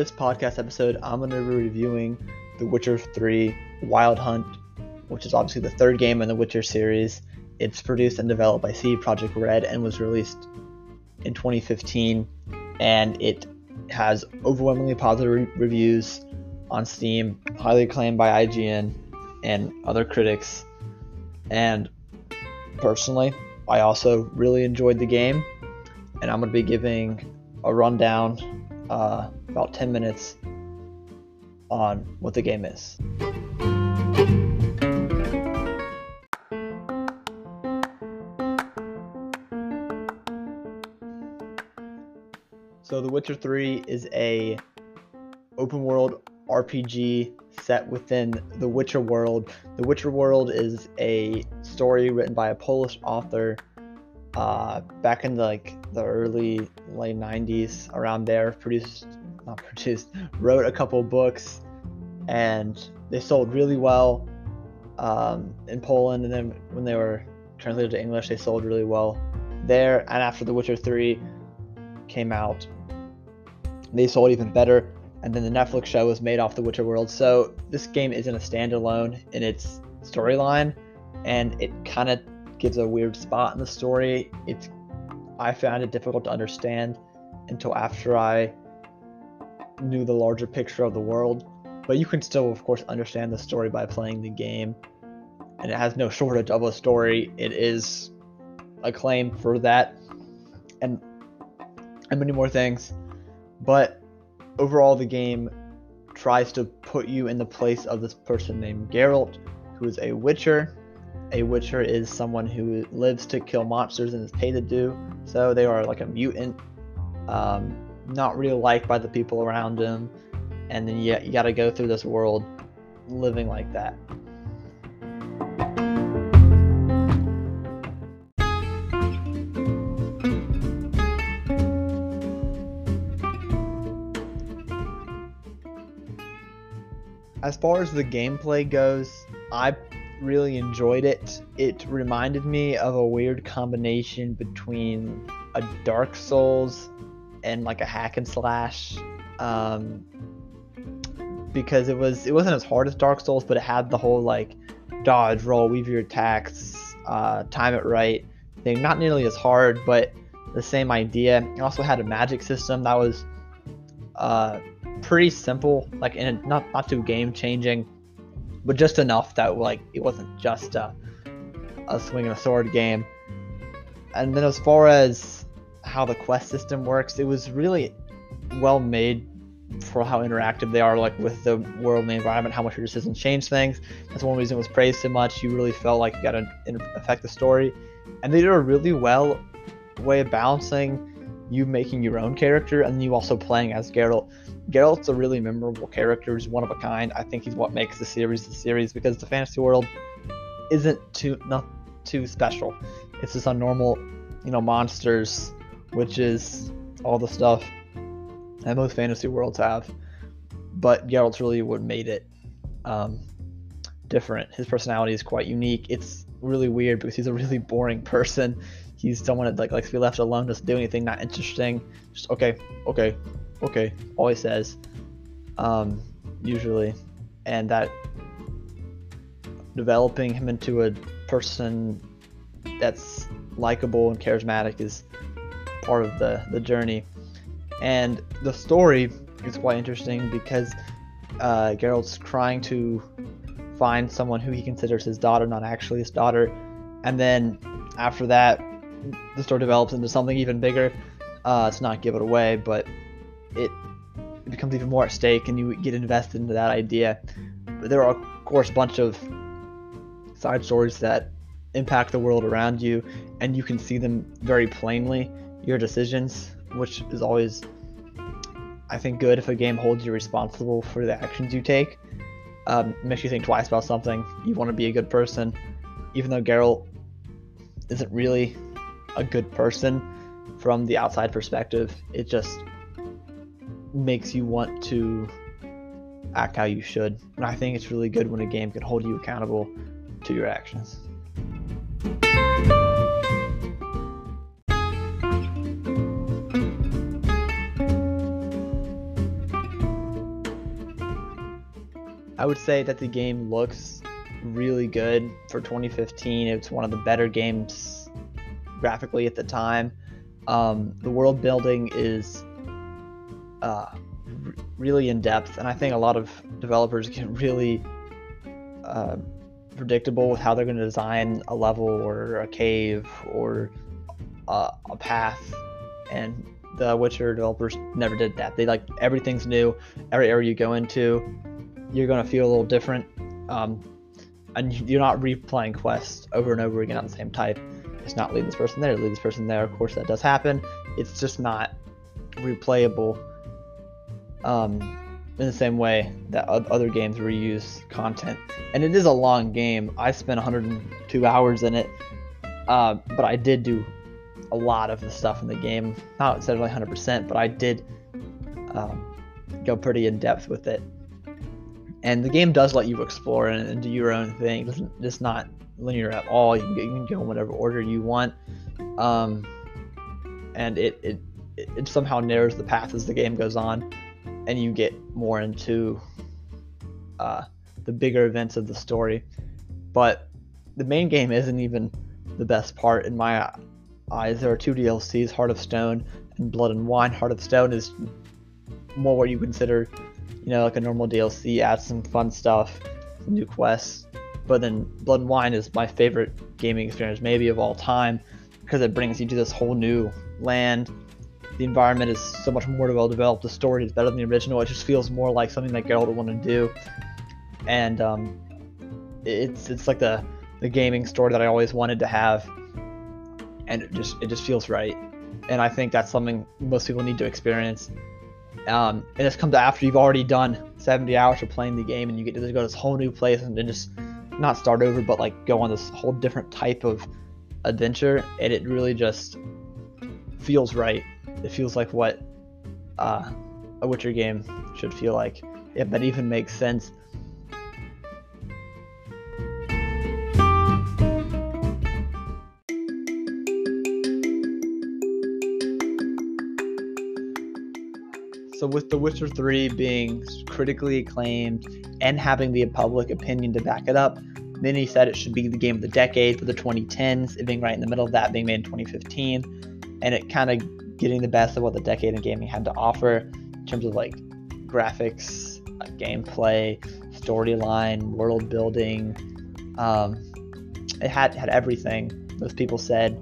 this podcast episode, I'm going to be reviewing The Witcher 3 Wild Hunt, which is obviously the third game in the Witcher series. It's produced and developed by CD Projekt Red and was released in 2015, and it has overwhelmingly positive re- reviews on Steam, highly acclaimed by IGN and other critics. And personally, I also really enjoyed the game, and I'm going to be giving a rundown, uh, about 10 minutes, on what the game is. So, The Witcher 3 is a open world RPG set within the Witcher world. The Witcher world is a story written by a Polish author uh, back in the, like the early late 90s around there produced not produced wrote a couple books and they sold really well um, in Poland and then when they were translated to English they sold really well there and after The Witcher 3 came out they sold even better and then the Netflix show was made off the Witcher world. So this game isn't a standalone in its storyline, and it kind of gives a weird spot in the story. It's I found it difficult to understand until after I knew the larger picture of the world. But you can still, of course, understand the story by playing the game, and it has no shortage of a story. It is acclaimed for that, and and many more things. But overall the game tries to put you in the place of this person named Geralt, who is a witcher. A witcher is someone who lives to kill monsters and is paid to do so. They are like a mutant, um, not really liked by the people around him, and then you, you got to go through this world living like that. as far as the gameplay goes, I really enjoyed it. It reminded me of a weird combination between a Dark Souls and like a hack and slash. Um, because it was it wasn't as hard as Dark Souls, but it had the whole like dodge, roll, weave your attacks, uh, time it right thing. Not nearly as hard, but the same idea. It also had a magic system that was uh, pretty simple, like in a, not not too game changing, but just enough that like it wasn't just a, a swing and a sword game. And then as far as how the quest system works, it was really well made for how interactive they are, like with the world and the environment, how much your decisions change things. That's one reason it was praised so much. You really felt like you got to affect the story, and they did a really well way of balancing you making your own character and you also playing as Geralt. Geralt's a really memorable character. He's one of a kind. I think he's what makes the series the series because the fantasy world isn't too not too special. It's just on normal, you know, monsters, witches, all the stuff that most fantasy worlds have. But Geralt's really what made it um, different. His personality is quite unique. It's really weird because he's a really boring person. He's someone that like likes to be left alone, doesn't do anything not interesting. Just okay, okay, okay, always says, um, usually, and that developing him into a person that's likable and charismatic is part of the the journey, and the story is quite interesting because uh, Geralt's trying to find someone who he considers his daughter, not actually his daughter, and then after that, the story develops into something even bigger. Uh, to not give it away, but it, it becomes even more at stake and you get invested into that idea. But there are, of course, a bunch of side stories that impact the world around you, and you can see them very plainly, your decisions, which is always, I think, good if a game holds you responsible for the actions you take. Um, makes you think twice about something. You want to be a good person, even though Geralt isn't really a good person from the outside perspective. It just makes you want to act how you should. And I think it's really good when a game can hold you accountable to your actions. I would say that the game looks really good for 2015. It's one of the better games graphically at the time. Um, the world building is uh, r- really in depth, and I think a lot of developers get really uh, predictable with how they're going to design a level or a cave or uh, a path. And the Witcher developers never did that. They like everything's new. Every area you go into, you're going to feel a little different. Um, and you're not replaying quests over and over again on the same type. It's not lead this person there, lead this person there. Of course, that does happen. It's just not replayable um, in the same way that other games reuse content. And it is a long game. I spent 102 hours in it, uh, but I did do a lot of the stuff in the game. Not necessarily 100%, but I did um, go pretty in depth with it. And the game does let you explore and, and do your own thing. It's, it's not linear at all. You can, go, you can go in whatever order you want. Um, and it, it, it somehow narrows the path as the game goes on and you get more into uh, the bigger events of the story. But the main game isn't even the best part in my eyes. There are two DLCs, Heart of Stone and Blood and Wine. Heart of Stone is more what you consider, you know, like a normal DLC, adds some fun stuff, some new quests. But then Blood and Wine is my favorite gaming experience, maybe of all time, because it brings you to this whole new land the environment is so much more well developed. The story is better than the original. It just feels more like something that Geralt would want to do, and um, it's it's like the the gaming story that I always wanted to have, and it just it just feels right. And I think that's something most people need to experience. Um, and this comes after you've already done 70 hours of playing the game, and you get to go to this whole new place and then just not start over, but like go on this whole different type of adventure, and it really just feels right it feels like what uh, a Witcher game should feel like, if that even makes sense. So, with The Witcher 3 being critically acclaimed and having the public opinion to back it up, many said it should be the game of the decade for the 2010s, it being right in the middle of that, being made in 2015. And it kind of getting the best of what the decade in gaming had to offer in terms of like graphics, uh, gameplay, storyline, world building. Um, it had had everything. Most people said,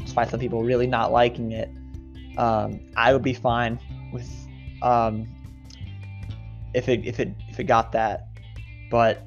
despite some people really not liking it, um, I would be fine with um, if it if it if it got that. But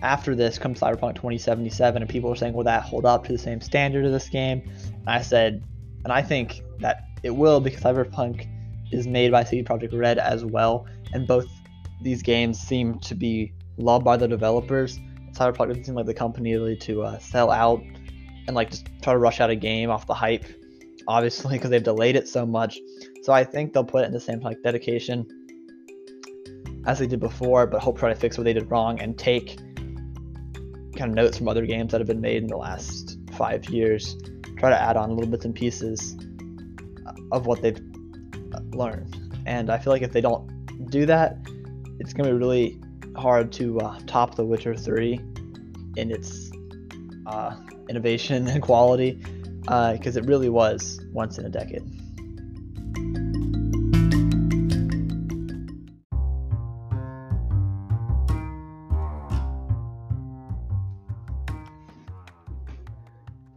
after this comes Cyberpunk 2077, and people are saying, "Will that hold up to the same standard of this game?" And I said, and I think that it will because Cyberpunk is made by CD Projekt Red as well, and both these games seem to be loved by the developers. Cyberpunk doesn't seem like the company really to uh, sell out and like just try to rush out a game off the hype, obviously because they've delayed it so much. So I think they'll put it in the same like dedication as they did before, but hope try to fix what they did wrong and take kind of notes from other games that have been made in the last five years try to add on little bits and pieces of what they've learned. And I feel like if they don't do that, it's going to be really hard to uh, top The Witcher 3 in its uh, innovation and quality because uh, it really was once in a decade.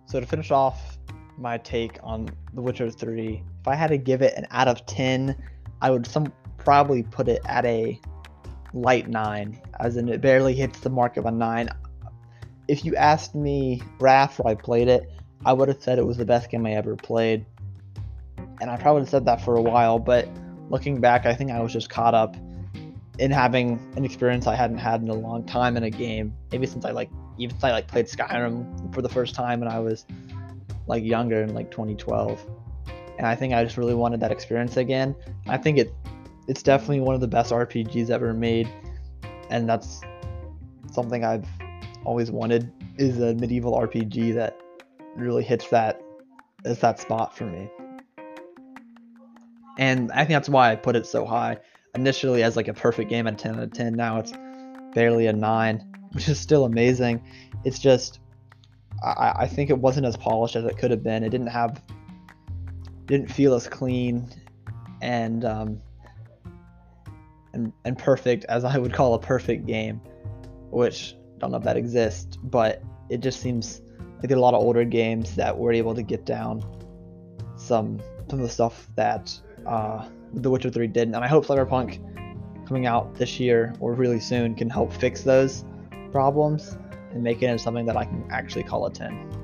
So to finish off my take on The Witcher 3. If I had to give it an out of 10, I would some probably put it at a light 9, as in it barely hits the mark of a 9. If you asked me right after I played it, I would have said it was the best game I ever played. And I probably said that for a while, but looking back, I think I was just caught up in having an experience I hadn't had in a long time in a game. Maybe since I like even since I like played Skyrim for the first time when I was like younger in like 2012 and i think i just really wanted that experience again i think it it's definitely one of the best rpgs ever made and that's something i've always wanted is a medieval rpg that really hits that is that spot for me and i think that's why i put it so high initially as like a perfect game at 10 out of 10. Now it's barely a 9, which is still amazing. It's just, I, I think it wasn't as polished as it could have been. It didn't have, didn't feel as clean and, um, and, and perfect as I would call a perfect game, which don't know if that exists, but it just seems like there are a lot of older games that were able to get down some some of the stuff that uh, The Witcher 3 didn't, and I hope Cyberpunk coming out this year or really soon can help fix those problems and make it into something that I can actually call a 10.